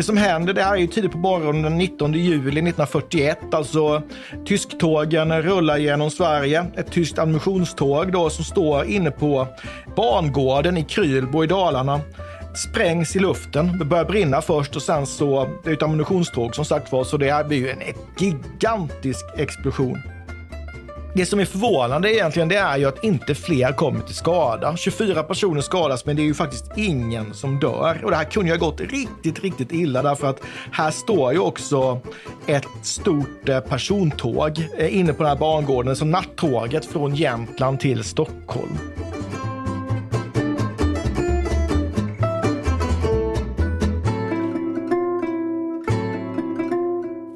Det som händer, det här är ju tidigt på morgonen den 19 juli 1941. Alltså tysktågen rullar genom Sverige. Ett tyskt ammunitionståg då som står inne på bangården i Krylbo i Dalarna sprängs i luften. Det börjar brinna först och sen så, det är ett ammunitionståg som sagt var, så det här blir ju en gigantisk explosion. Det som är förvånande egentligen det är ju att inte fler kommer till skada. 24 personer skadas men det är ju faktiskt ingen som dör. Och det här kunde ju ha gått riktigt, riktigt illa därför att här står ju också ett stort eh, persontåg eh, inne på den här bangården, så nattåget från Jämtland till Stockholm.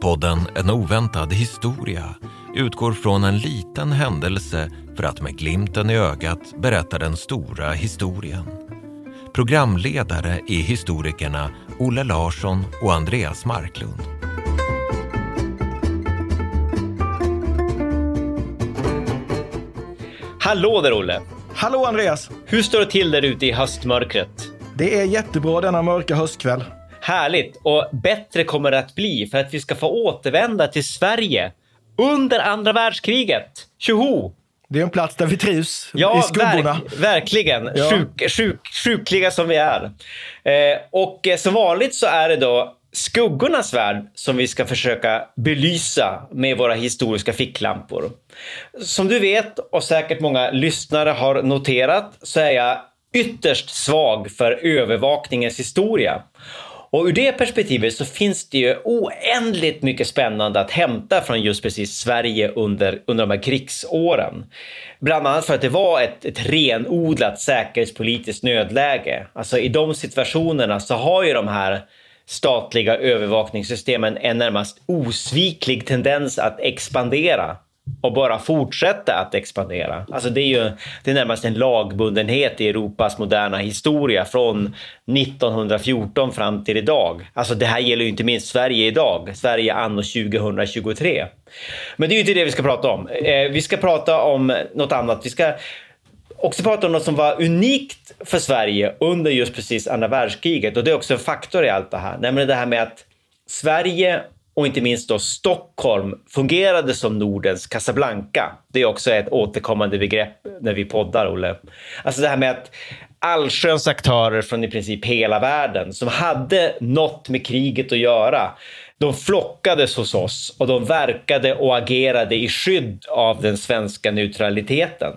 Podden En oväntad historia utgår från en liten händelse för att med glimten i ögat berätta den stora historien. Programledare är historikerna Olle Larsson och Andreas Marklund. Hallå där Olle! Hallå Andreas! Hur står det till där ute i höstmörkret? Det är jättebra denna mörka höstkväll. Härligt! Och bättre kommer det att bli för att vi ska få återvända till Sverige under andra världskriget. Tjoho! Det är en plats där vi trivs, ja, i skuggorna. Verk, verkligen. Ja. Sjuk, sjuk, sjukliga som vi är. Eh, och eh, som vanligt så är det då skuggornas värld som vi ska försöka belysa med våra historiska ficklampor. Som du vet och säkert många lyssnare har noterat så är jag ytterst svag för övervakningens historia. Och ur det perspektivet så finns det ju oändligt mycket spännande att hämta från just precis Sverige under, under de här krigsåren. Bland annat för att det var ett, ett renodlat säkerhetspolitiskt nödläge. Alltså i de situationerna så har ju de här statliga övervakningssystemen en närmast osviklig tendens att expandera och bara fortsätta att expandera. Alltså det är ju det är närmast en lagbundenhet i Europas moderna historia från 1914 fram till idag. Alltså det här gäller ju inte minst Sverige idag, Sverige anno 2023. Men det är ju inte det vi ska prata om. Eh, vi ska prata om något annat. Vi ska också prata om något som var unikt för Sverige under just precis andra världskriget och det är också en faktor i allt det här, nämligen det här med att Sverige och inte minst då Stockholm fungerade som Nordens Casablanca. Det är också ett återkommande begrepp när vi poddar, Olle. Alltså det här med att allsköns aktörer från i princip hela världen som hade något med kriget att göra. De flockades hos oss och de verkade och agerade i skydd av den svenska neutraliteten.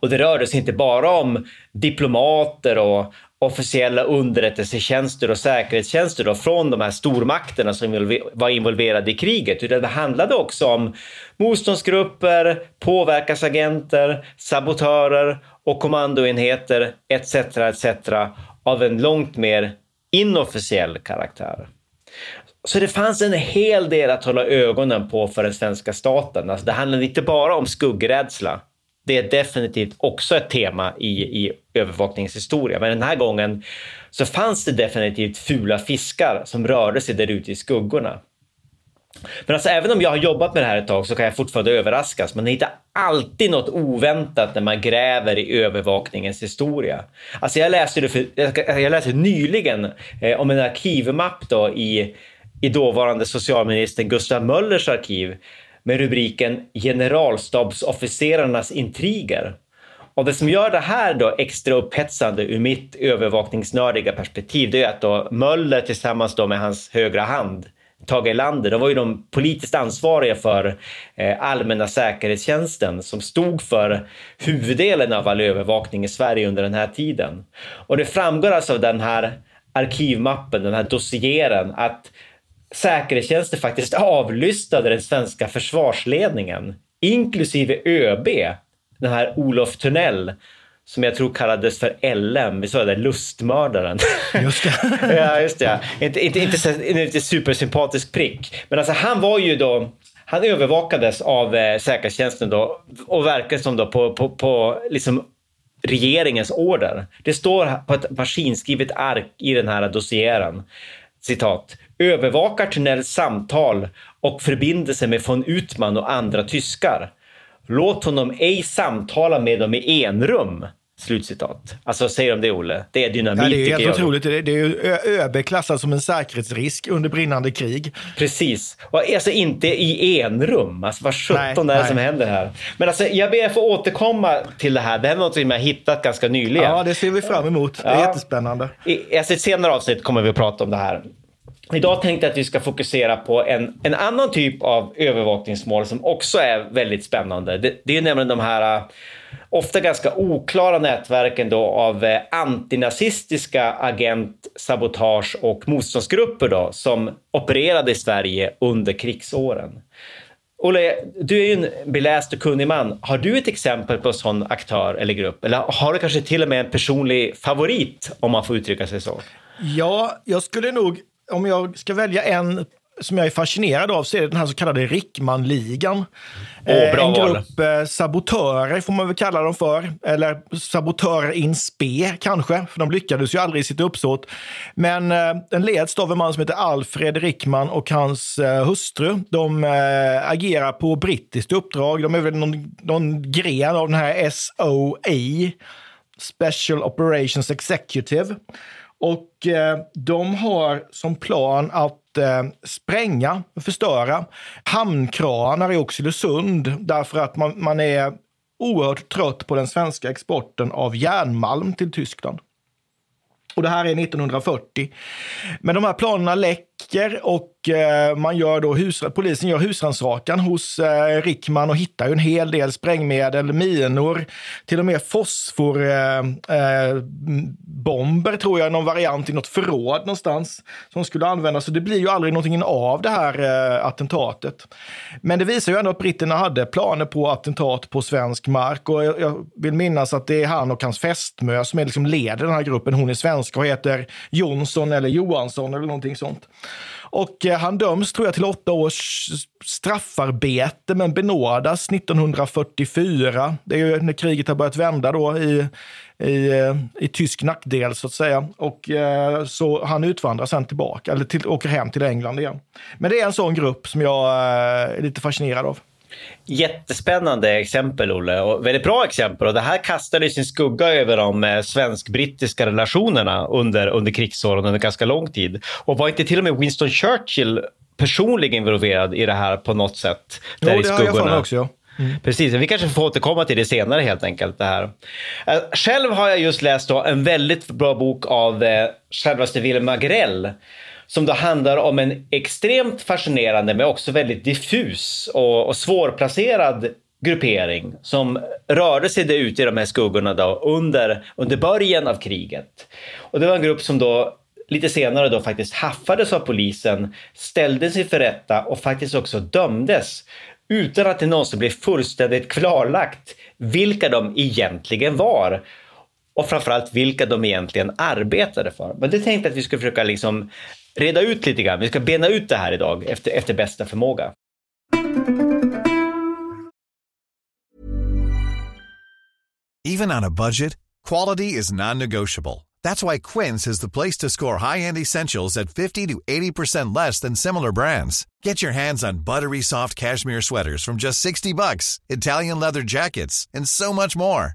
Och det rörde sig inte bara om diplomater och officiella underrättelsetjänster och säkerhetstjänster då, från de här stormakterna som var involverade i kriget, utan det handlade också om motståndsgrupper, påverkansagenter, sabotörer och kommandoenheter etc. etc. av en långt mer inofficiell karaktär. Så det fanns en hel del att hålla ögonen på för den svenska staten. Alltså det handlade inte bara om skuggrädsla det är definitivt också ett tema i, i övervakningshistoria. Men den här gången så fanns det definitivt fula fiskar som rörde sig där ute i skuggorna. Men alltså, även om jag har jobbat med det här ett tag så kan jag fortfarande överraskas. Man hittar alltid något oväntat när man gräver i övervakningens historia. Alltså jag läste, det för, jag läste nyligen eh, om en arkivmapp då i, i dåvarande socialministern Gustav Möllers arkiv med rubriken Generalstabsofficerarnas intriger. Och det som gör det här då extra upphetsande ur mitt övervakningsnördiga perspektiv, det är att då Möller tillsammans då med hans högra hand Tage Erlander, de var ju de politiskt ansvariga för eh, allmänna säkerhetstjänsten som stod för huvuddelen av all övervakning i Sverige under den här tiden. Och det framgår alltså av den här arkivmappen, den här dossieren, att säkerhetstjänsten faktiskt avlyssnade den svenska försvarsledningen, inklusive ÖB, den här Olof Tunnell, som jag tror kallades för LM, vi sa det, lustmördaren. Just det. ja, just det. Inte, inte, inte, inte supersympatisk prick. Men alltså han var ju då, han övervakades av eh, säkerhetstjänsten då och verkade som då på, på, på liksom regeringens order. Det står på ett maskinskrivet ark i den här dossieren. Citat. Övervakar Tunnells samtal och förbindelse med von Utman och andra tyskar. Låt honom ej samtala med dem i enrum. Slutcitat. Alltså säger de det Olle? Det är dynamit Ja, det är helt otroligt. Det är det är klassad som en säkerhetsrisk under brinnande krig. Precis. Och alltså inte i enrum. Alltså vad sjutton är det som händer här? Men alltså jag ber att få återkomma till det här. Det här är något som jag hittat ganska nyligen. Ja, det ser vi fram emot. Det är Ja. jättespännande. I alltså, ett senare avsnitt kommer vi att prata om det här. Idag tänkte jag att vi ska fokusera på en, en annan typ av övervakningsmål som också är väldigt spännande. Det, det är nämligen de här eh, ofta ganska oklara nätverken då av eh, antinazistiska agent, sabotage och motståndsgrupper då, som opererade i Sverige under krigsåren. Olle, du är ju en beläst och kunnig man. Har du ett exempel på en sån aktör eller grupp? Eller har du kanske till och med en personlig favorit, om man får uttrycka sig så? Ja, jag skulle nog, om jag ska välja en som jag är fascinerad av så är det den här så kallade Rickmanligan. Eh, bra en grupp eh, sabotörer får man väl kalla dem för. Eller sabotörer in spe kanske, för de lyckades ju aldrig i sitt uppsåt. Men eh, den leds av en man som heter Alfred Rickman och hans eh, hustru. De eh, agerar på brittiskt uppdrag. De är väl någon, någon gren av den här SOA, Special Operations Executive. Och eh, de har som plan att eh, spränga och förstöra hamnkranar i Oxelösund därför att man, man är oerhört trött på den svenska exporten av järnmalm till Tyskland. Och det här är 1940. Men de här planerna läcker och eh, man gör då hus, polisen gör husrannsakan hos eh, Rickman och hittar ju en hel del sprängmedel, minor, till och med fosforbomber eh, eh tror jag, någon variant i något förråd någonstans som skulle användas. Så det blir ju aldrig någonting av det här eh, attentatet. Men det visar ju ändå att britterna hade planer på attentat på svensk mark och jag, jag vill minnas att det är han och hans fästmö som är liksom leder den här gruppen. Hon är svenska och heter Jonsson eller Johansson eller någonting sånt. Och eh, han döms, tror jag, till åtta års straffarbete men benådas 1944. Det är ju när kriget har börjat vända då i, i, eh, i tysk nackdel så att säga. Och eh, så han utvandrar sen tillbaka, eller till, åker hem till England igen. Men det är en sån grupp som jag är lite fascinerad av. Jättespännande exempel, Olle. Och väldigt bra exempel. Och det här kastade sin skugga över de eh, svensk-brittiska relationerna under, under krigsåren under ganska lång tid. Och var inte till och med Winston Churchill personligen involverad i det här på något sätt? Jo, där i det har jag för skuggorna? också. Ja. Precis, vi kanske får återkomma till det senare helt enkelt. Det här. Eh, Själv har jag just läst då en väldigt bra bok av eh, självaste Wilhelm Agrell som då handlar om en extremt fascinerande men också väldigt diffus och, och svårplacerad gruppering som rörde sig där ute i de här skuggorna då under, under början av kriget. Och det var en grupp som då lite senare då faktiskt haffades av polisen, ställdes inför rätta och faktiskt också dömdes utan att det någonsin blev fullständigt klarlagt vilka de egentligen var och framförallt vilka de egentligen arbetade för. Men det tänkte jag att vi skulle försöka liksom reda ut lite grann. Vi ska bena ut det här idag efter, efter bästa förmåga. Even on a budget, quality is non-negotiable. That's why Quince is the place to score high-end essentials at 50 to 80% less than similar brands. Get your hands on buttery soft cashmere sweaters from just 60 bucks, Italian leather jackets, and so much more.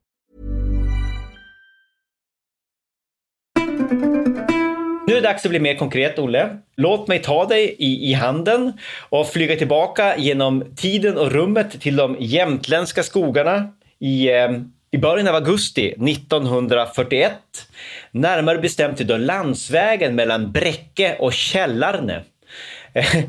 Nu är det dags att bli mer konkret, Olle. Låt mig ta dig i, i handen och flyga tillbaka genom tiden och rummet till de jämtländska skogarna i, eh, i början av augusti 1941. Närmare bestämt till då landsvägen mellan Bräcke och Källarne. Eh,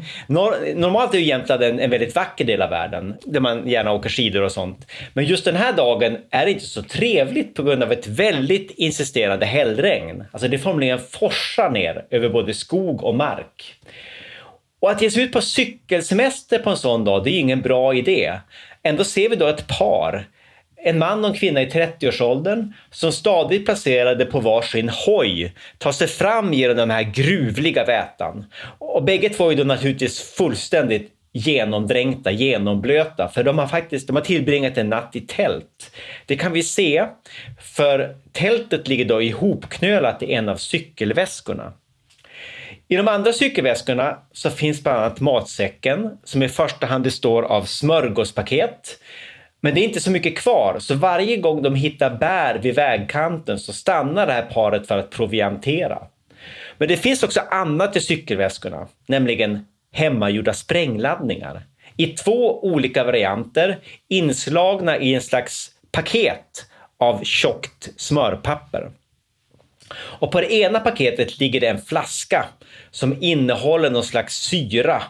normalt är ju Jämtland en, en väldigt vacker del av världen där man gärna åker skidor och sånt. Men just den här dagen är det inte så trevligt på grund av ett väldigt insisterande hällregn. Alltså det formligen forsar ner över både skog och mark. Och att ge sig ut på cykelsemester på en sån dag, det är ingen bra idé. Ändå ser vi då ett par en man och en kvinna i 30-årsåldern som stadigt placerade på varsin hoj tar sig fram genom den här gruvliga vätan. Och bägge två är då naturligtvis fullständigt genomdränkta, genomblöta, för de har faktiskt de har tillbringat en natt i tält. Det kan vi se, för tältet ligger då ihopknölat i en av cykelväskorna. I de andra cykelväskorna så finns bland annat matsäcken som i första hand består av smörgåspaket men det är inte så mycket kvar, så varje gång de hittar bär vid vägkanten så stannar det här paret för att proviantera. Men det finns också annat i cykelväskorna, nämligen hemmagjorda sprängladdningar i två olika varianter inslagna i en slags paket av tjockt smörpapper. Och på det ena paketet ligger det en flaska som innehåller någon slags syra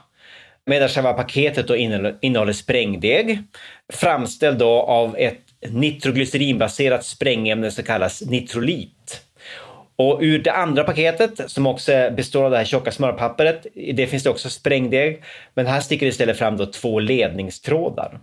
medan själva paketet då innehåller sprängdeg framställd då av ett nitroglycerinbaserat sprängämne som kallas nitrolit. Och ur det andra paketet som också består av det här tjocka smörpappret, det finns det också sprängdeg, men här sticker det istället fram då två ledningstrådar.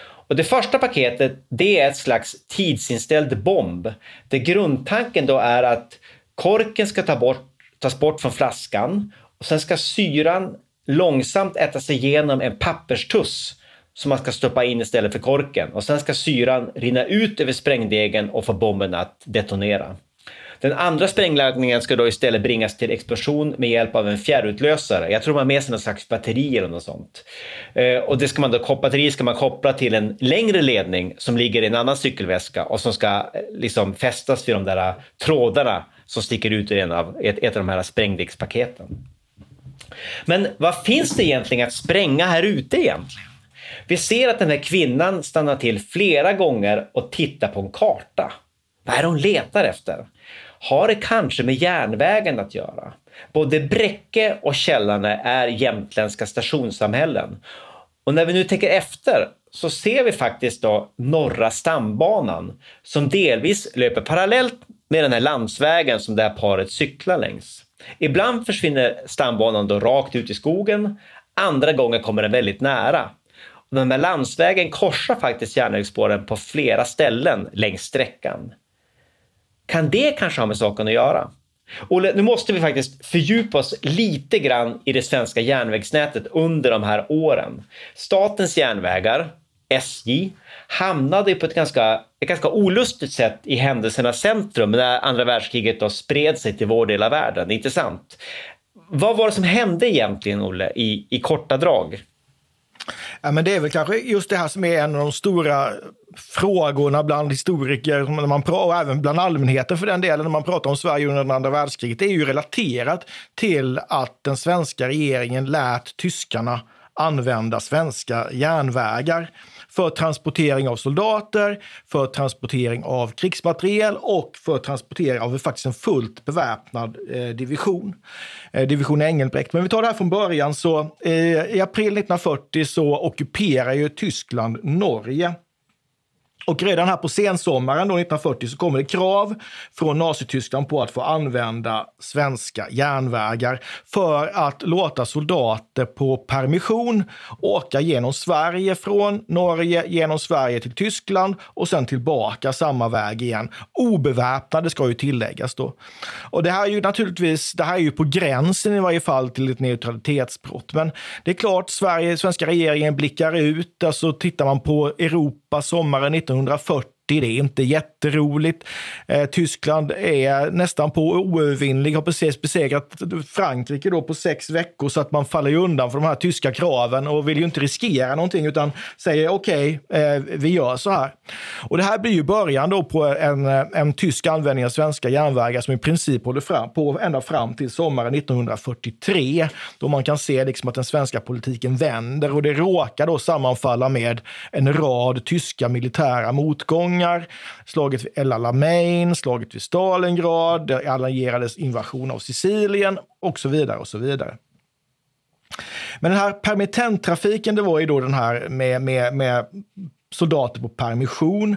Och det första paketet, det är ett slags tidsinställd bomb, där grundtanken då är att korken ska ta bort, tas bort från flaskan och sen ska syran långsamt äta sig igenom en papperstuss som man ska stoppa in istället för korken och sen ska syran rinna ut över sprängdegen och få bomben att detonera. Den andra sprängladdningen ska då istället bringas till explosion med hjälp av en fjärrutlösare. Jag tror man har med sig någon slags batteri eller något sånt. Eh, och det ska man då, batteriet ska man koppla till en längre ledning som ligger i en annan cykelväska och som ska eh, liksom fästas vid de där trådarna som sticker ut ur en av, ett, ett av de här sprängdegspaketen. Men vad finns det egentligen att spränga här ute egentligen? Vi ser att den här kvinnan stannar till flera gånger och tittar på en karta. Vad är det hon letar efter? Har det kanske med järnvägen att göra? Både Bräcke och Källarne är jämtländska stationssamhällen. Och när vi nu tänker efter så ser vi faktiskt då Norra stambanan som delvis löper parallellt med den här landsvägen som det här paret cyklar längs. Ibland försvinner stambanan då rakt ut i skogen, andra gånger kommer den väldigt nära. Den här landsvägen korsar faktiskt järnvägsspåren på flera ställen längs sträckan. Kan det kanske ha med saken att göra? Olle, nu måste vi faktiskt fördjupa oss lite grann i det svenska järnvägsnätet under de här åren. Statens järnvägar, SJ, hamnade på ett ganska, ett ganska olustigt sätt i händelsernas centrum när andra världskriget då spred sig till vår del av världen, inte sant? Vad var det som hände egentligen, Olle, i, i korta drag? Ja, men det är väl kanske just det här som är en av de stora frågorna bland historiker när man, och även bland allmänheten för den delen när man pratar om Sverige under andra världskriget. Det är ju relaterat till att den svenska regeringen lät tyskarna använda svenska järnvägar för transportering av soldater, för transportering av krigsmateriel och för transportering av faktiskt en fullt beväpnad eh, division. Eh, division Engelbrekt. Men vi tar det här från början. så eh, I april 1940 så ockuperar ju Tyskland Norge. Och redan här på sensommaren då 1940 så kommer det krav från Nazityskland på att få använda svenska järnvägar för att låta soldater på permission åka genom Sverige från Norge, genom Sverige till Tyskland och sen tillbaka samma väg igen. Obeväpnade ska ju tilläggas då. Och det här är ju naturligtvis, det här är ju på gränsen i varje fall till ett neutralitetsbrott. Men det är klart, Sverige, svenska regeringen blickar ut, alltså tittar man på Europa sommaren 1940 det är inte jätteroligt. Eh, Tyskland är nästan på oövervinnlig, har precis besegrat Frankrike då på sex veckor så att man faller undan för de här tyska kraven och vill ju inte riskera någonting utan säger okej, okay, eh, vi gör så här. Och det här blir ju början då på en, eh, en tysk användning av svenska järnvägar som i princip håller fram på ända fram till sommaren 1943 då man kan se liksom att den svenska politiken vänder och det råkar då sammanfalla med en rad tyska militära motgångar framgångar. Slaget vid El Alamein, slaget vid Stalingrad, allierades invasion av Sicilien och så vidare och så vidare. Men den här permittenttrafiken, det var ju då den här med, med, med soldater på permission.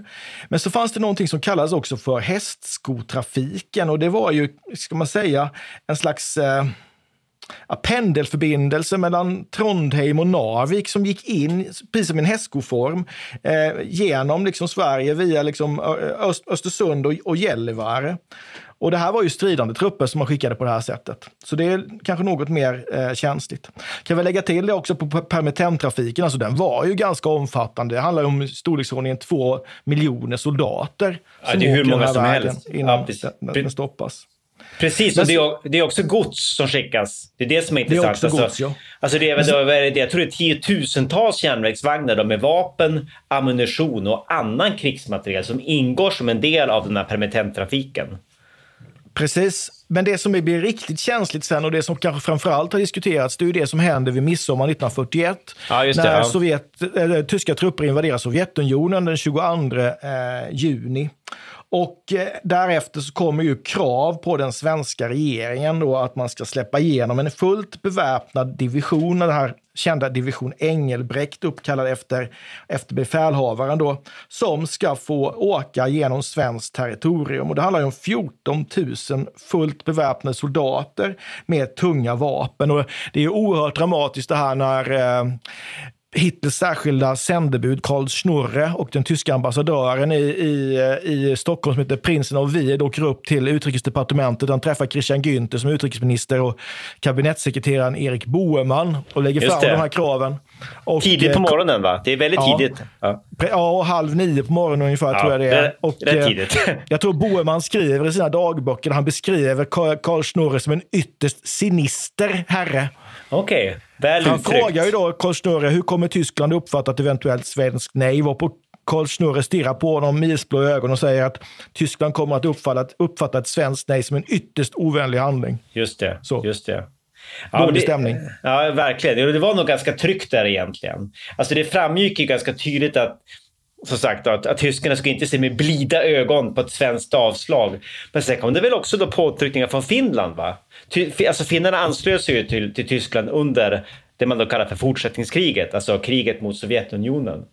Men så fanns det någonting som kallades också för hästskotrafiken och det var ju, ska man säga, en slags eh, pendelförbindelse mellan Trondheim och Narvik som gick in, precis som en hästskoform, eh, genom liksom Sverige via liksom Öst, Östersund och, och Gällivare. Och det här var ju stridande trupper som man skickade på det här sättet. Så det är kanske något mer eh, känsligt. Kan vi lägga till det också på permittenttrafiken, alltså den var ju ganska omfattande. Det handlar om storleksordningen två miljoner soldater. Ja, det är hur många som helst. Innan ja, den, den stoppas. Precis, och det är, det är också gods som skickas. Det är det som är intressant. Det är också gods, ja. alltså det är, då, jag tror det är tiotusentals järnvägsvagnar då, med vapen, ammunition och annan krigsmateriel som ingår som en del av den här permittenttrafiken. Precis. Men det som blir riktigt känsligt sen och det som kanske framförallt har diskuterats, det är ju det som händer vid midsommar 1941. Ja, när det, ja. Sovjet, äh, tyska trupper invaderar Sovjetunionen den 22 äh, juni. Och eh, därefter så kommer ju krav på den svenska regeringen då att man ska släppa igenom en fullt beväpnad division, den här kända division Engelbrekt uppkallad efter, efter befälhavaren då, som ska få åka genom svenskt territorium. Och det handlar om 14 000 fullt beväpnade soldater med tunga vapen. Och det är oerhört dramatiskt det här när eh, Hitlers särskilda sändebud Karl Schnurre och den tyska ambassadören i, i, i Stockholm som heter prinsen av Wied åker upp till utrikesdepartementet. Han träffar Christian Günther som utrikesminister och kabinettssekreteraren Erik Boheman och lägger fram de här kraven. Och, tidigt på eh, morgonen va? Det är väldigt ja, tidigt. Ja. ja, halv nio på morgonen ungefär ja, tror jag det är. Och, det är eh, tidigt. jag tror Boheman skriver i sina dagböcker, han beskriver Karl Schnurre som en ytterst sinister herre. Okej, okay. väl Han uttryckt. frågar ju då Karl Schnurre, hur kommer Tyskland uppfatta ett eventuellt svenskt nej? Varpå Karl Schnurre stirrar på honom milsblå ögon och säger att Tyskland kommer att uppfatta, uppfatta ett svenskt nej som en ytterst ovänlig handling. Just det. Så. Just det. Ja, Dålig stämning. Ja, verkligen. Det var nog ganska tryggt där egentligen. Alltså det framgick ju ganska tydligt att som sagt att, att tyskarna skulle inte se med blida ögon på ett svenskt avslag. Men sen kom det väl också då påtryckningar från Finland va? Ty, alltså finnarna anslöt sig ju till, till Tyskland under det man då kallar för fortsättningskriget, alltså kriget mot Sovjetunionen.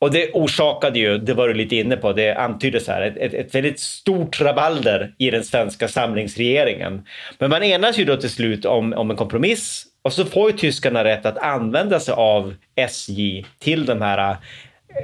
Och det orsakade ju, det var du lite inne på, det antyddes här, ett, ett, väldigt stort rabalder i den svenska samlingsregeringen. Men man enas ju då till slut om, om en kompromiss och så får ju tyskarna rätt att använda sig av SJ till de här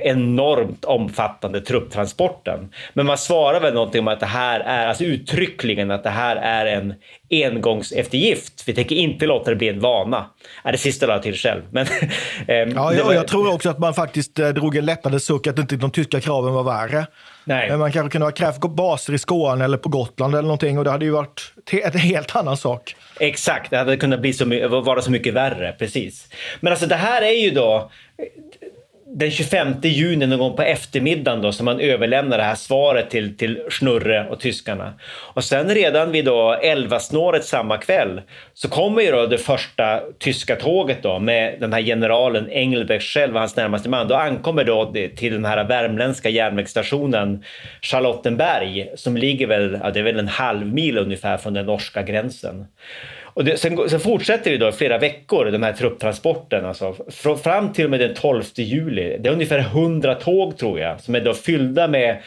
enormt omfattande trupptransporten. Men man svarar väl någonting om att det här är, alltså uttryckligen att det här är en engångseftergift. Vi tänker inte låta det bli en vana. Ja, det sista la jag till själv. Men, eh, ja, jag, jag tror också att man faktiskt eh, drog en lättnad suck att inte de tyska kraven var värre. Nej. Men man kanske kunde ha krävt baser i Skåne eller på Gotland eller någonting och det hade ju varit en helt annan sak. Exakt, det hade kunnat bli så, vara så mycket värre, precis. Men alltså det här är ju då den 25 juni någon gång på eftermiddagen då som man överlämnar det här svaret till, till Schnurre och tyskarna. Och sen redan vid då 11-snåret samma kväll så kommer ju då det första tyska tåget då med den här generalen Engelbrecht själv och hans närmaste man. Då ankommer då till den här värmländska järnvägsstationen Charlottenberg som ligger väl, ja, det är väl en halv mil ungefär från den norska gränsen. Och det, sen, sen, fortsätter det då flera veckor, de här trupptransporterna Alltså, fram till och med den 12 juli. Det är ungefär 100 tåg tror jag, som är då fyllda med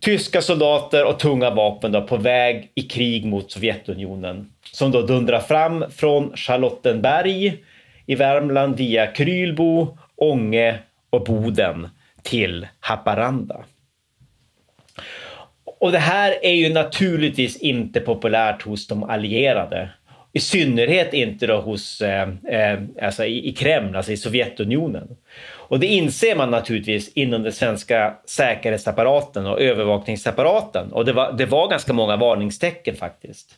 tyska soldater och tunga vapen då, på väg i krig mot Sovjetunionen. Som då dundrar fram från Charlottenberg i Värmland via Krylbo, Ånge och Boden till Haparanda. Och det här är ju naturligtvis inte populärt hos de allierade. I synnerhet inte då hos, eh, eh, alltså i, i Kreml, alltså i Sovjetunionen. Och det inser man naturligtvis inom den svenska säkerhetsapparaten och övervakningsapparaten. Och det var, det var ganska många varningstecken faktiskt.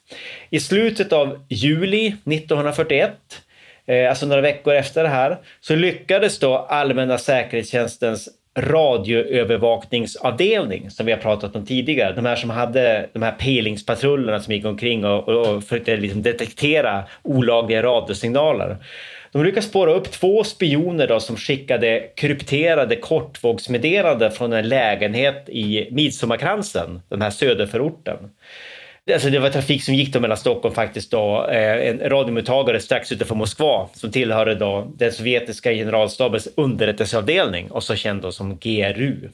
I slutet av juli 1941 eh, alltså några veckor efter det här, så lyckades då allmänna säkerhetstjänstens radioövervakningsavdelning som vi har pratat om tidigare. De här som hade de här pelingspatrullerna som gick omkring och, och, och försökte liksom detektera olagliga radiosignaler. De lyckades spåra upp två spioner då som skickade krypterade kortvågsmeddelanden från en lägenhet i Midsommarkransen, den här söderförorten. Alltså det var trafik som gick då mellan Stockholm faktiskt då, eh, en radiomottagare strax utanför Moskva som tillhörde då den sovjetiska generalstabens underrättelseavdelning och så känd då som GRU.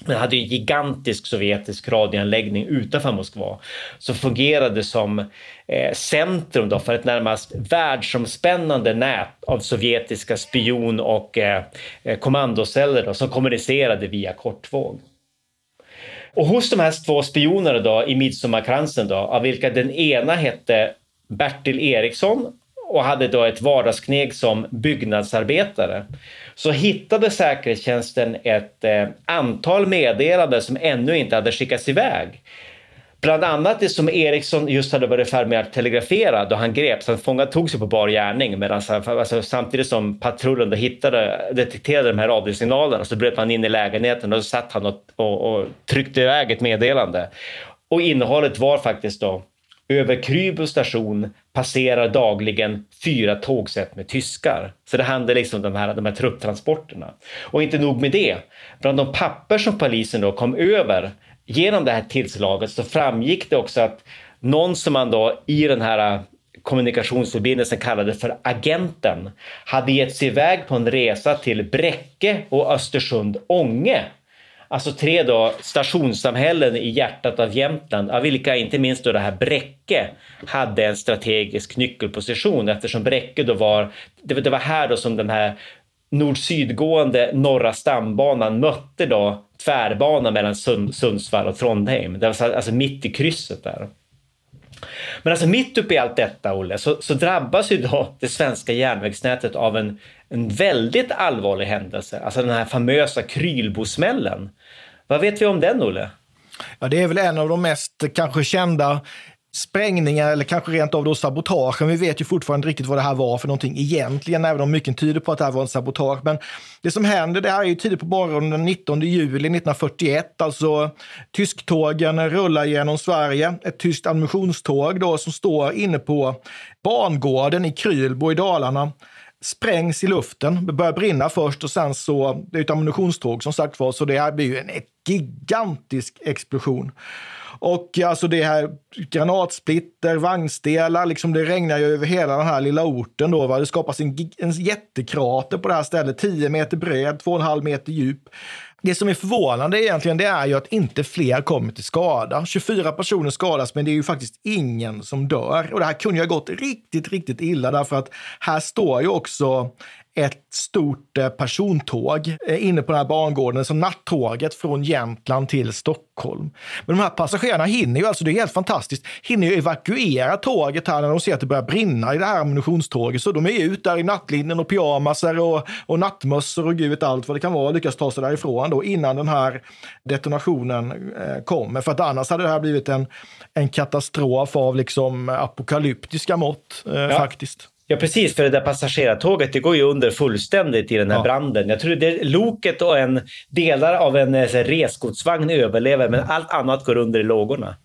Den hade en gigantisk sovjetisk radioanläggning utanför Moskva som fungerade som eh, centrum då för ett närmast världsomspännande nät av sovjetiska spion och eh, kommandoceller då, som kommunicerade via kortvåg. Och hos de här två spionerna då i Midsommarkransen då, av vilka den ena hette Bertil Eriksson och hade då ett vardagskneg som byggnadsarbetare så hittade säkerhetstjänsten ett eh, antal meddelanden som ännu inte hade skickats iväg. Bland annat det som Eriksson just hade varit färdig med att telegrafera då han greps. Han fångad, tog sig på bar gärning medan, alltså, samtidigt som patrullen då hittade, detekterade de här radiosignalerna så bröt man in i lägenheten och satt han och, och, och tryckte iväg ett meddelande. Och innehållet var faktiskt då över Krybo station passerar dagligen fyra tågsätt med tyskar. Så det handlar liksom om de här, de här trupptransporterna. Och inte nog med det. Bland de papper som polisen då kom över genom det här tillslaget så framgick det också att någon som man då i den här äh, kommunikationsförbindelsen kallade för agenten hade gett sig iväg på en resa till Bräcke och Östersund Ånge. Alltså tre då stationssamhällen i hjärtat av Jämtland, av vilka inte minst då det här Bräcke hade en strategisk nyckelposition eftersom Bräcke då var, det var här då som den här nord-sydgående norra stambanan mötte då tvärbana mellan Sundsvall och Trondheim. Det var alltså mitt i krysset där. Men alltså mitt uppe i allt detta, Olle, så, så drabbas ju då det svenska järnvägsnätet av en, en väldigt allvarlig händelse. Alltså den här famösa Krylbosmällen. Vad vet vi om den, Olle? Ja, det är väl en av de mest kanske kända sprängningar eller kanske rent av då sabotagen. Vi vet ju fortfarande riktigt vad det här var för någonting egentligen, även om mycket tyder på att det här var en sabotage. Men det som händer, det här är ju tidigt på morgonen den 19 juli 1941, alltså tysktågen rullar genom Sverige. Ett tyskt ammunitionståg då som står inne på bangården i Krylbo i Dalarna sprängs i luften, det börjar brinna först och sen så, det är ett ammunitionståg som sagt var, så det här blir ju en gigantisk explosion. Och alltså det här granatsplitter, vagnsdelar. liksom det regnar ju över hela den här lilla orten. Då, va? Det skapas en, en jättekrater på det här stället, 10 meter bred, 2,5 meter djup. Det som är förvånande egentligen det är ju att inte fler kommer till skada. 24 personer skadas, men det är ju faktiskt ingen som dör. Och det här kunde ju ha gått riktigt, riktigt illa därför att här står ju också ett stort eh, persontåg eh, inne på den här bangården, så nattåget från Jämtland till Stockholm. Men de här passagerarna hinner ju, alltså det är helt fantastiskt, hinner ju evakuera tåget här när de ser att det börjar brinna i det här ammunitionståget. Så de är ut där i nattlinnen och pyjamaser och, och nattmössor och gud vet allt vad det kan vara lyckas ta sig därifrån då innan den här detonationen eh, kommer. För att annars hade det här blivit en, en katastrof av liksom apokalyptiska mått eh, ja. faktiskt. Ja, precis. För det där passagerartåget det går ju under fullständigt i den här ja. branden. Jag tror det loket och en delar av en eh, resgodsvagn överlever, men allt annat går under i lågorna.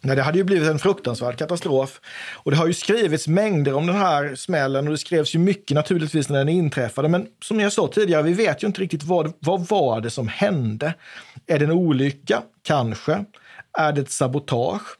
Nej, det hade ju blivit en fruktansvärd katastrof. Och det har ju skrivits mängder om den här smällen och det skrevs ju mycket naturligtvis när den inträffade. Men som jag sa tidigare, vi vet ju inte riktigt vad, vad var det som hände. Är det en olycka? Kanske. Är det ett sabotage?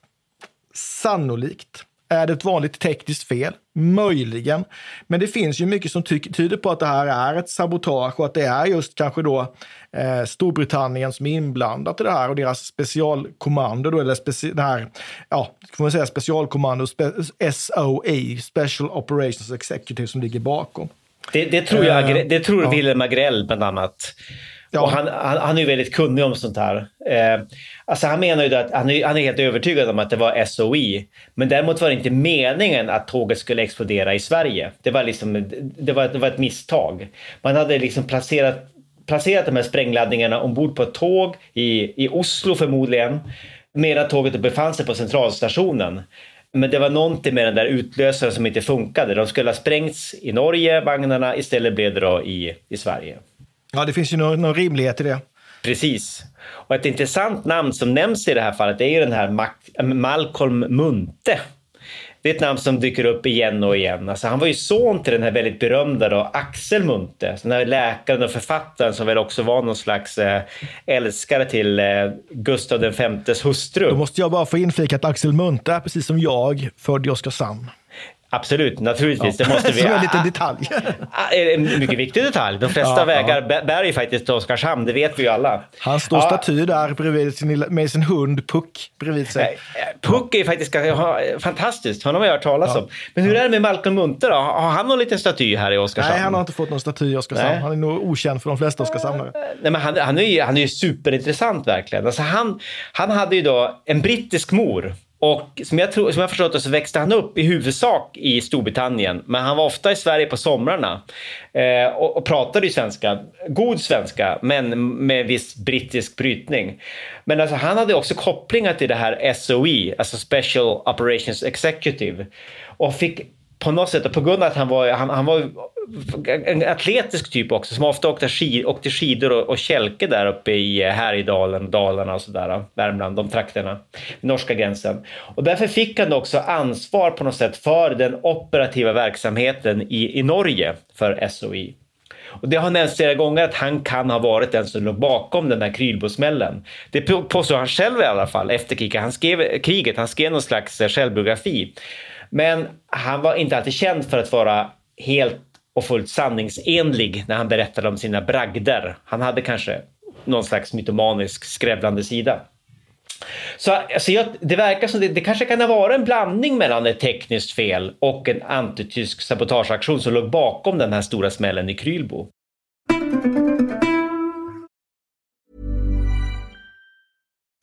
Sannolikt. Är det ett vanligt tekniskt fel? Möjligen. Men det finns ju mycket som tyder på att det här är ett sabotage och att det är just kanske då eh, Storbritannien som är inblandat i det här och deras specialkommando, då, eller speci det här, ja, får man säga specialkommando, spe SOE, Special Operations Executive, som ligger bakom. Det, det tror jag, eh, det tror ja. Willem Agrell bland annat. Ja. Och han, han, han, är ju väldigt kunnig om sånt här. Eh, alltså han menar ju att han är, han är helt övertygad om att det var SOI. Men däremot var det inte meningen att tåget skulle explodera i Sverige. Det var, liksom, det var, det var ett misstag. Man hade liksom placerat, placerat de här sprängladdningarna ombord på ett tåg i, i Oslo förmodligen. Medan tåget befann sig på centralstationen. Men det var någonting med den där utlösaren som inte funkade. De skulle ha sprängts i Norge, vagnarna. Istället blev det då i, i Sverige. Ja, det finns ju någon, någon rimlighet i det. Precis. Och ett intressant namn som nämns i det här fallet är ju den här Malcolm Munte. Det är ett namn som dyker upp igen och igen. Alltså han var ju son till den här väldigt berömda då, Axel Munte, den här läkaren och författaren som väl också var någon slags eh, älskare till eh, Gustav Vs hustru. Då måste jag bara få inflika att Axel Munte är precis som jag född i Oskarshamn. Absolut, naturligtvis. Ja. Det måste vi. Som en liten detalj. En mycket viktig detalj. De flesta ja, vägar ja. bär ju faktiskt till Oskarshamn, det vet vi ju alla. Han står ja. staty där bredvid sin, med sin hund Puck bredvid sig. Puck är ju faktiskt fantastiskt, honom har jag hört talas om. Men hur är det med Malcolm Munter då? Har han någon liten staty här i Oskarshamn? Nej, han har inte fått någon staty i Oskarshamn. Nej. Han är nog okänd för de flesta Oskarshamnare. Nej, men han, han, är ju, han är ju superintressant verkligen. Alltså han, han hade ju då en brittisk mor och som jag, tror, som jag förstått det så växte han upp i huvudsak i Storbritannien, men han var ofta i Sverige på somrarna eh, och, och, pratade ju svenska, god svenska, men med viss brittisk brytning. Men alltså, han hade också kopplingar till det här SOE, alltså Special Operations Executive, och fick på något sätt, och på grund av att han var, han, han var en atletisk typ också som ofta åkte, skid, åkte skidor och, och kälke där uppe i Härjedalen, Dalarna och sådär, Värmland, de trakterna, norska gränsen. Och därför fick han också ansvar på något sätt för den operativa verksamheten i, i Norge för SOI. Och det har nämnts flera gånger att han kan ha varit den som låg bakom den här Krylbosmällen. Det påstår han själv i alla fall efter kriget. Han skrev, kriget, han skrev någon slags självbiografi. Men han var inte alltid känd för att vara helt och fullt sanningsenlig när han berättade om sina bragder. Han hade kanske någon slags mytomanisk skrävlande sida. Så alltså, jag, det verkar som det, det kanske kan ha varit en blandning mellan ett tekniskt fel och en antitysk sabotageaktion som låg bakom den här stora smällen i Krylbo.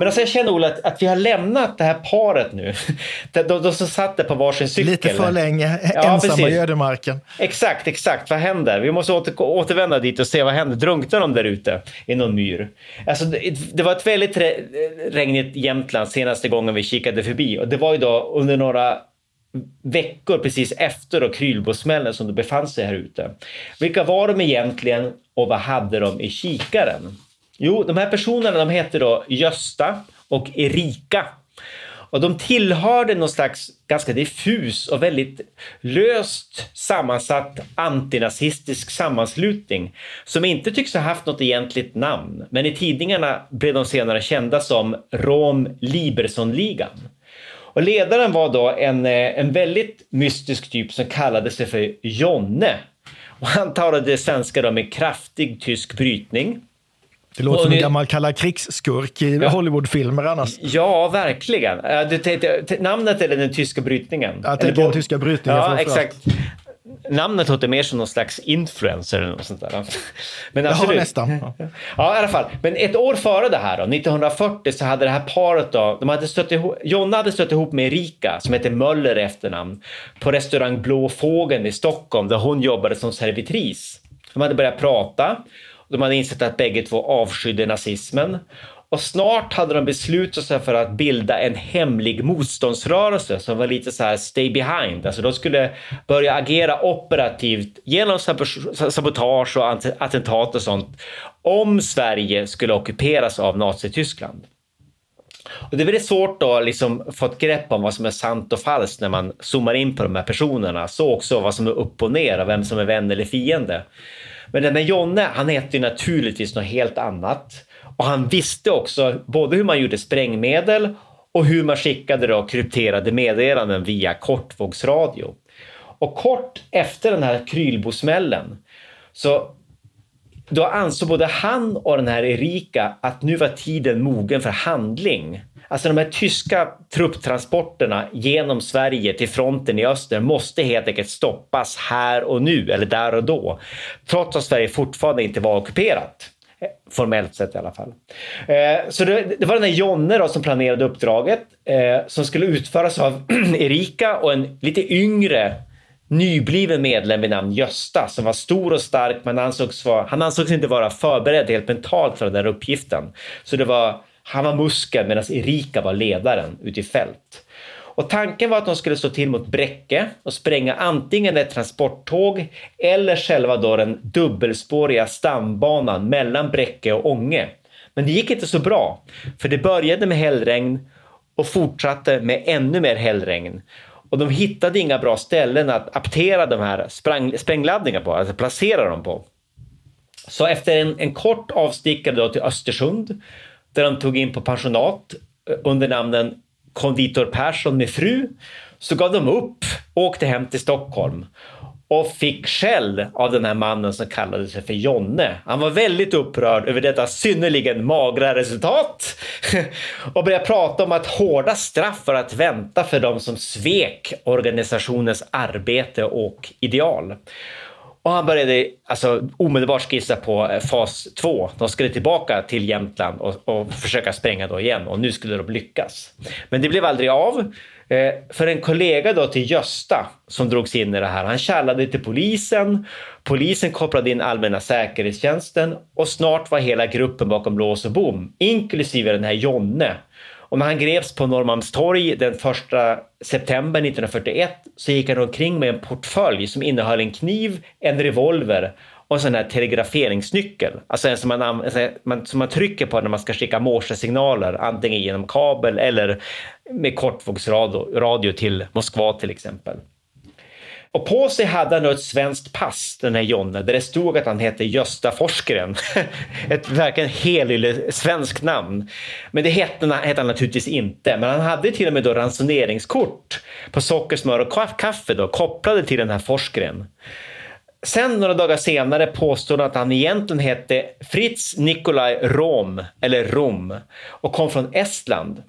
Men alltså jag känner Ola att, att vi har lämnat det här paret nu. De, de, de som satt där på varsin cykel. Lite för länge, ja, ensamma i ödemarken. Exakt, exakt. Vad händer? Vi måste åter, återvända dit och se vad händer. Drunknar de där ute i någon myr? Alltså, det, det var ett väldigt regnigt Jämtland senaste gången vi kikade förbi och det var ju då under några veckor precis efter då Krylbosmällen som då befann sig här ute. Vilka var de egentligen och vad hade de i kikaren? Jo, de här personerna de hette då Gösta och Erika. Och de tillhörde någon slags ganska diffus och väldigt löst sammansatt antinazistisk sammanslutning som inte tycks ha haft något egentligt namn. Men i tidningarna blev de senare kända som Rom Libersonligan. Och ledaren var då en, eh, en väldigt mystisk typ som kallade sig för Jonne. Och han talade svenska då med kraftig tysk brytning. Det låter som en gammal kalla krigsskurk i ja. Hollywoodfilmer annars. Ja, verkligen. namnet eller den tyska brytningen? Jag tänker den tyska brytningen. Ja, exakt namnet låter mer som någon slags influencer eller något sånt där. Men absolut. Ja, nästan. Ja, i alla fall. Men ett år före det här då, 1940, så hade det här paret då, de hade stött ihop, Jonna hade stött ihop med Erika, som heter Möller i efternamn, på restaurang Blå Fågeln i Stockholm, där hon jobbade som servitris. De hade börjat prata. De hade insett att bägge två avskydde nazismen. Och snart hade de beslutat sig för att bilda en hemlig motståndsrörelse som var lite så här stay behind. Alltså de skulle börja agera operativt genom sabotage och attentat och sånt om Sverige skulle ockuperas av Nazityskland. Och det är väldigt svårt liksom, att liksom få ett grepp om vad som är sant och falskt när man zoomar in på de här personerna. Så också vad som är upp och ner och vem som är vän eller fiende. Men den där Jonne, han hette ju naturligtvis något helt annat. Och han visste också både hur man gjorde sprängmedel och hur man skickade då krypterade meddelanden via kortvågsradio. Och kort efter den här Krylbosmällen så då ansåg både han och den här Erika att nu var tiden mogen för handling. Alltså de här tyska trupptransporterna genom Sverige till fronten i öster måste helt enkelt stoppas här och nu, eller där och då. Trots att Sverige fortfarande inte var ockuperat. Eh, formellt sett i alla fall. Eh, så det, var den här Jonne då som planerade uppdraget eh, som skulle utföras av Erika och en lite yngre nybliven medlem vid namn Gösta som var stor och stark men ansågs vara, han ansågs inte vara förberedd helt mentalt för den där uppgiften. Så det var, han var muskeln medan Erika var ledaren ute i fält. Och tanken var att de skulle slå till mot Bräcke och spränga antingen ett transporttåg eller själva då den dubbelspåriga stambanan mellan Bräcke och Ånge. Men det gick inte så bra, för det började med hällregn och fortsatte med ännu mer hällregn. Och de hittade inga bra ställen att aptera de här sprang, sprängladdningarna på, alltså placera dem på. Så efter en, en kort avstickare då till Östersund, där de tog in på pensionat eh, under namnen konditor Persson med fru, så gav de upp och åkte hem till Stockholm och fick skäll av den här mannen som kallade sig för Jonne. Han var väldigt upprörd över detta synnerligen magra resultat och började prata om att hårda straff var att vänta för de som svek organisationens arbete och ideal. Och han började alltså, omedelbart skissa på eh, fas 2. De skulle tillbaka till Jämtland och, och, försöka spränga då igen och nu skulle de lyckas. Men det blev aldrig av. Eh, för en kollega då till Gösta som drogs in i det här, han kallade till polisen. Polisen kopplade in allmänna säkerhetstjänsten och snart var hela gruppen bakom lås och bom, inklusive den här Jonne och när han greps på Norrmalmstorg den 1 september 1941 så gick han omkring med en portfölj som innehöll en kniv, en revolver och en sån här telegraferingsnyckel. Alltså en som man, som man trycker på när man ska skicka morsesignaler, antingen genom kabel eller med kortvågsradio till Moskva till exempel. Och på sig hade han ett svenskt pass, den här Jonne, där det stod att han hette Gösta Forsgren. Ett verkligen helylle svenskt namn. Men det hette, hette han naturligtvis inte. Men han hade till och med då ransoneringskort på socker, smör och kaffe då, kopplade till den här Forsgren. Sen några dagar senare påstod han att han egentligen hette Fritz Nikolaj Rom, eller Rom, och kom från Estland.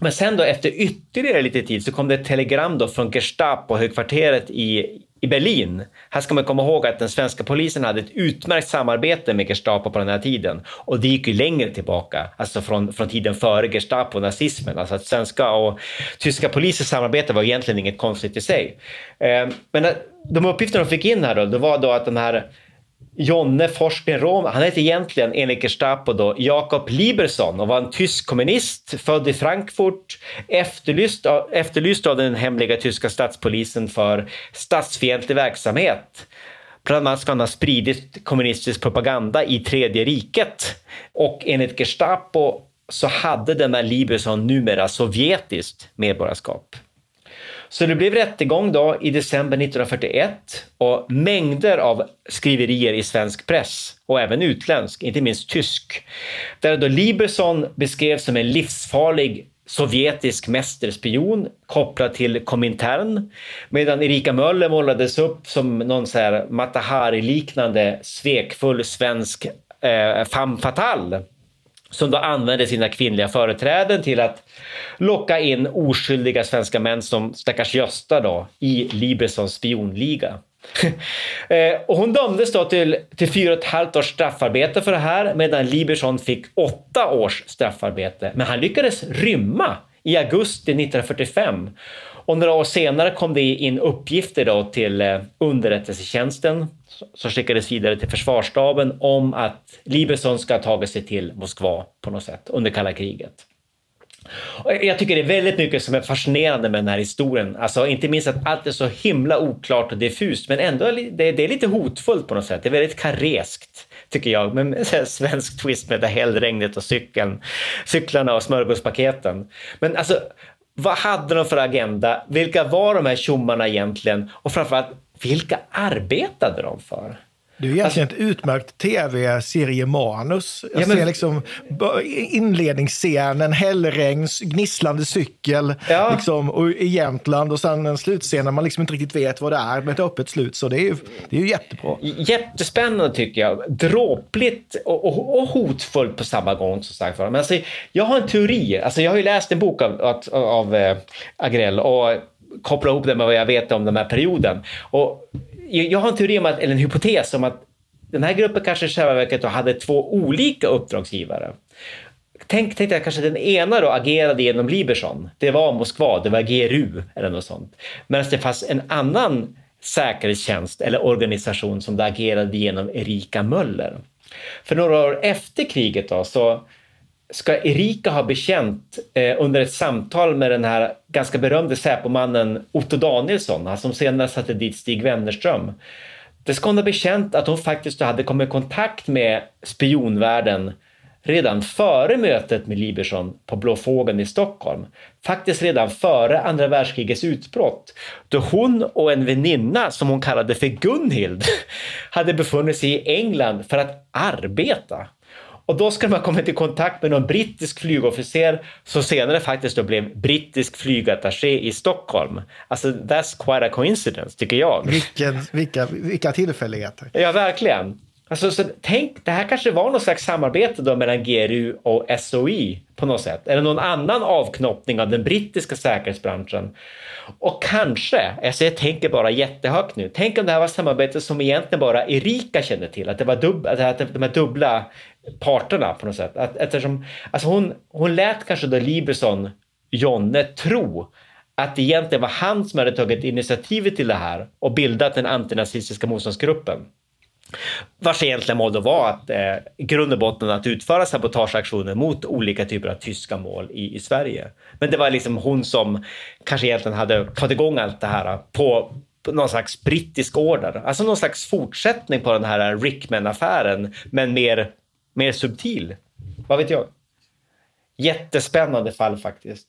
Men sen då efter ytterligare lite tid så kom det ett telegram då från Gestapo-högkvarteret i, i Berlin. Här ska man komma ihåg att den svenska polisen hade ett utmärkt samarbete med Gestapo på den här tiden. Och det gick ju längre tillbaka, alltså från, från tiden före Gestapo och nazismen. Alltså att svenska och tyska polisers samarbete var egentligen inget konstigt i sig. Eh, men de uppgifter de fick in här då, det var då att den här Jonne Forsgren Rom, han hette egentligen enligt Gestapo då Jakob Liberson och var en tysk kommunist född i Frankfurt, efterlyst av, efterlyst av den hemliga tyska statspolisen för statsfientlig verksamhet. Bland annat ska han ha spridit kommunistisk propaganda i Tredje riket. Och enligt Gestapo så hade denna Liberson numera sovjetiskt medborgarskap. Så det blev rättegång då i december 1941 och mängder av skriverier i svensk press och även utländsk, inte minst tysk. Där då Liberson beskrevs som en livsfarlig sovjetisk mästerspion kopplad till Komintern medan Erika Möller målades upp som någon så här Matahari-liknande svekfull svensk eh, femme fatale som då använde sina kvinnliga företräden till att locka in oskyldiga svenska män som stackars Gösta då i Libersons spionliga. Eh, och hon dömdes då till, till fyra och ett halvt års straffarbete för det här medan Liberson fick åtta års straffarbete. Men han lyckades rymma i augusti 1945 och några år senare kom det in uppgifter då till eh, underrättelsetjänsten som skickades vidare till försvarsstaben om att Libeson ska ha tagit sig till Moskva på något sätt under kalla kriget. Jag tycker det är väldigt mycket som är fascinerande med den här historien. Alltså inte minst att allt är så himla oklart och diffust, men ändå det är lite hotfullt på något sätt. Det är väldigt kareskt tycker jag, med en svensk twist med det hällregnet och cykeln, cyklarna och smörgåspaketen. Men alltså, vad hade de för agenda? Vilka var de här tjommarna egentligen? Och framförallt, vilka arbetade de för? Det är egentligen alltså, ett utmärkt tv-seriemanus. Jag ja, men, ser liksom inledningsscenen, hällregn, gnisslande cykel ja. liksom, och i Jämtland och sen en slutscen när man liksom inte riktigt vet vad det är med ett öppet slut. Så det är ju, det är ju jättebra. Jättespännande tycker jag. Dråpligt och, och, och hotfullt på samma gång. Som sagt. Men alltså, jag har en teori. Alltså, jag har ju läst en bok av, av, av äh, Agrell och kopplat ihop det med vad jag vet om den här perioden. Och jag har en teori om att, eller en hypotes om att den här gruppen kanske i själva verket hade två olika uppdragsgivare. Tänk, tänk att kanske den ena då agerade genom Liberson. Det var Moskva, det var GRU eller något sånt. Medan det fanns en annan säkerhetstjänst eller organisation som det agerade genom Erika Möller. För några år efter kriget då, så ska Erika ha bekänt eh, under ett samtal med den här ganska berömde Säpomannen Otto Danielsson, han som senare satte dit Stig Wennerström. Det ska hon ha bekänt att hon faktiskt hade kommit i kontakt med spionvärlden redan före mötet med Liberson på Blå Fågeln i Stockholm. Faktiskt redan före andra världskrigets utbrott då hon och en väninna som hon kallade för Gunhild hade befunnit sig i England för att arbeta. Och då ska man komma i kontakt med någon brittisk flygofficer som senare faktiskt då blev brittisk flygattaché i Stockholm. Alltså that's quite a coincidence tycker jag. Vilken, vilka, vilka tillfälligheter. Ja, verkligen. Alltså, så tänk, det här kanske var något slags samarbete då mellan GRU och SOI på något sätt. Eller någon annan avknoppning av den brittiska säkerhetsbranschen. Och kanske, alltså jag tänker bara jättehögt nu, tänk om det här var samarbete som egentligen bara Erika kände till, att det var dub, att de här dubbla parterna på något sätt. Att, eftersom, alltså hon, hon lät kanske då Liberson, Jonne, tro att det egentligen var han som hade tagit initiativet till det här och bildat den antinazistiska motståndsgruppen. Vars egentliga mål då var att eh, grund och botten att utföra sabotageaktioner mot olika typer av tyska mål i, i Sverige. Men det var liksom hon som kanske egentligen hade fått igång allt det här på, på någon slags brittisk order. Alltså någon slags fortsättning på den här Rickman-affären, men mer mer subtil. Vad vet jag? Jättespännande fall faktiskt.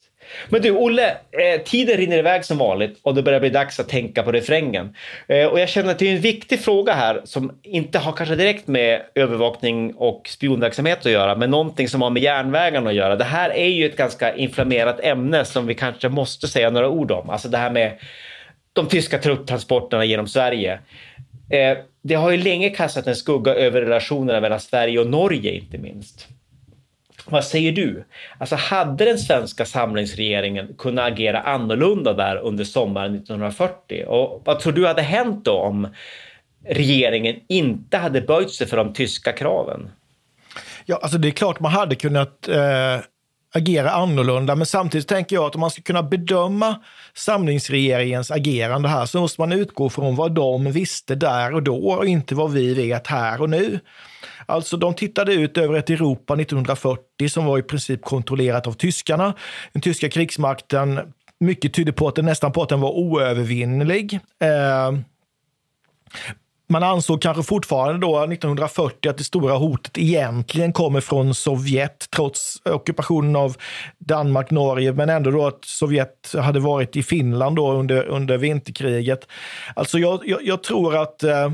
Men du, Olle, eh, tiden rinner iväg som vanligt och det börjar bli dags att tänka på refrängen. Eh, och jag känner att det är en viktig fråga här som inte har kanske direkt med övervakning och spionverksamhet att göra, men någonting som har med järnvägarna att göra. Det här är ju ett ganska inflammerat ämne som vi kanske måste säga några ord om. Alltså det här med de tyska trupptransporterna genom Sverige. Eh, det har ju länge kastat en skugga över relationerna mellan Sverige och Norge inte minst. Vad säger du? Alltså hade den svenska samlingsregeringen kunnat agera annorlunda där under sommaren 1940? Och vad tror du hade hänt då om regeringen inte hade böjt sig för de tyska kraven? Ja, alltså det är klart man hade kunnat eh agera annorlunda. Men samtidigt tänker jag att om man ska kunna bedöma samlingsregeringens agerande här så måste man utgå från vad de visste där och då och inte vad vi vet här och nu. Alltså de tittade ut över ett Europa 1940 som var i princip kontrollerat av tyskarna. Den tyska krigsmakten, mycket tydde på att den nästan på att den var oövervinnelig. Eh, man ansåg kanske fortfarande då 1940 att det stora hotet egentligen kommer från Sovjet trots ockupationen av Danmark, Norge, men ändå då att Sovjet hade varit i Finland då under, under vinterkriget. Alltså jag, jag, jag tror att eh,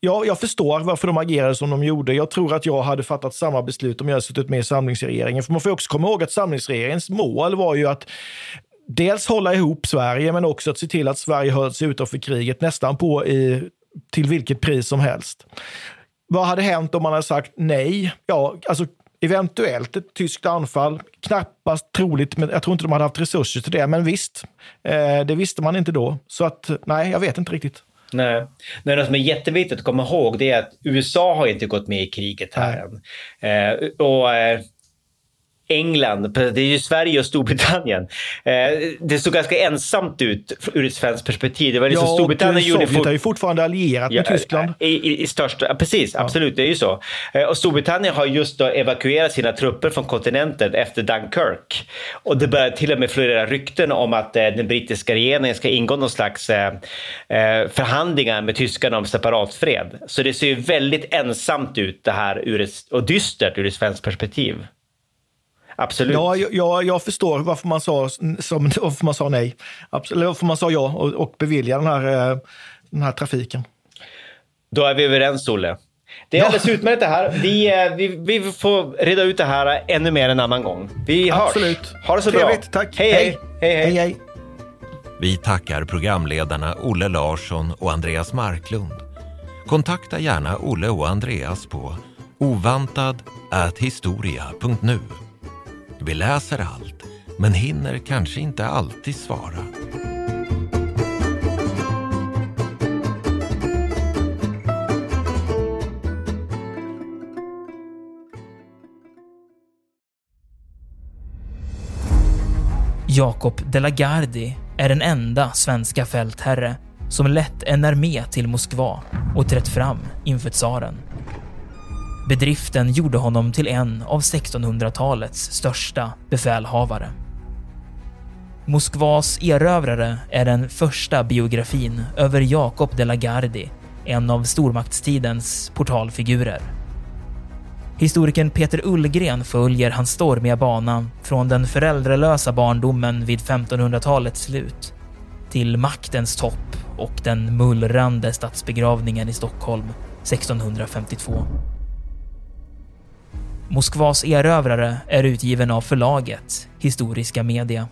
Ja, jag förstår varför de agerade som de gjorde. Jag tror att jag hade fattat samma beslut om jag hade suttit med i samlingsregeringen. För man får också komma ihåg att samlingsregeringens mål var ju att dels hålla ihop Sverige, men också att se till att Sverige höll sig utanför kriget nästan på i till vilket pris som helst. Vad hade hänt om man hade sagt nej? Ja, alltså eventuellt ett tyskt anfall. Knappast troligt, men jag tror inte de hade haft resurser till det. Men visst, eh, det visste man inte då. Så att nej, jag vet inte riktigt. Nej. Men det som är jätteviktigt att komma ihåg det är att USA har inte gått med i kriget här än. Eh, och eh, England, det är ju Sverige och Storbritannien. Eh, det såg ganska ensamt ut ur ett svenskt perspektiv. Det var liksom ja, Storbritannien och Sovjet fort... är ju fortfarande allierat med ja, Tyskland. I, i, i största, precis, ja. absolut, det är ju så. Eh, och Storbritannien har just då evakuerat sina trupper från kontinenten efter Dunkirk. Och det börjar till och med florera rykten om att eh, den brittiska regeringen ska ingå någon slags förhandlingar med tyskarna om separatfred. Så det ser ju väldigt ensamt ut det här ur ett, och dystert ur ett svenskt perspektiv. Absolut. Ja, jag, jag förstår varför man sa, som, varför man sa nej. Eller varför man sa ja och, och beviljade den här, eh, den här trafiken. Då är vi överens, Olle. Det är ja. alldeles utmärkt det här. Vi, eh, vi, vi får reda ut det här ännu mer en annan gång. Vi hörs. Absolut. Ha det så Trevligt. bra. Tack. Hej, hej. hej, hej. hej, Vi tackar programledarna Olle Larsson och Andreas Marklund. Kontakta gärna Olle och Andreas på ovantad.historia.nu. Vi läser allt, men hinner kanske inte alltid svara. Jakob de la Gardie är den enda svenska fältherre som lett en armé till Moskva och trätt fram inför tsaren. Bedriften gjorde honom till en av 1600-talets största befälhavare. Moskvas erövrare är den första biografin över Jakob de la Gardie, en av stormaktstidens portalfigurer. Historikern Peter Ullgren följer hans stormiga bana från den föräldralösa barndomen vid 1500-talets slut till maktens topp och den mullrande statsbegravningen i Stockholm 1652. Moskvas erövrare är utgiven av förlaget Historiska Media.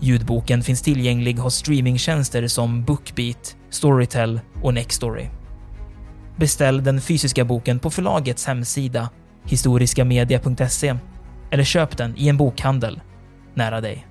Ljudboken finns tillgänglig hos streamingtjänster som Bookbeat, Storytel och Nextory. Beställ den fysiska boken på förlagets hemsida historiskamedia.se eller köp den i en bokhandel nära dig.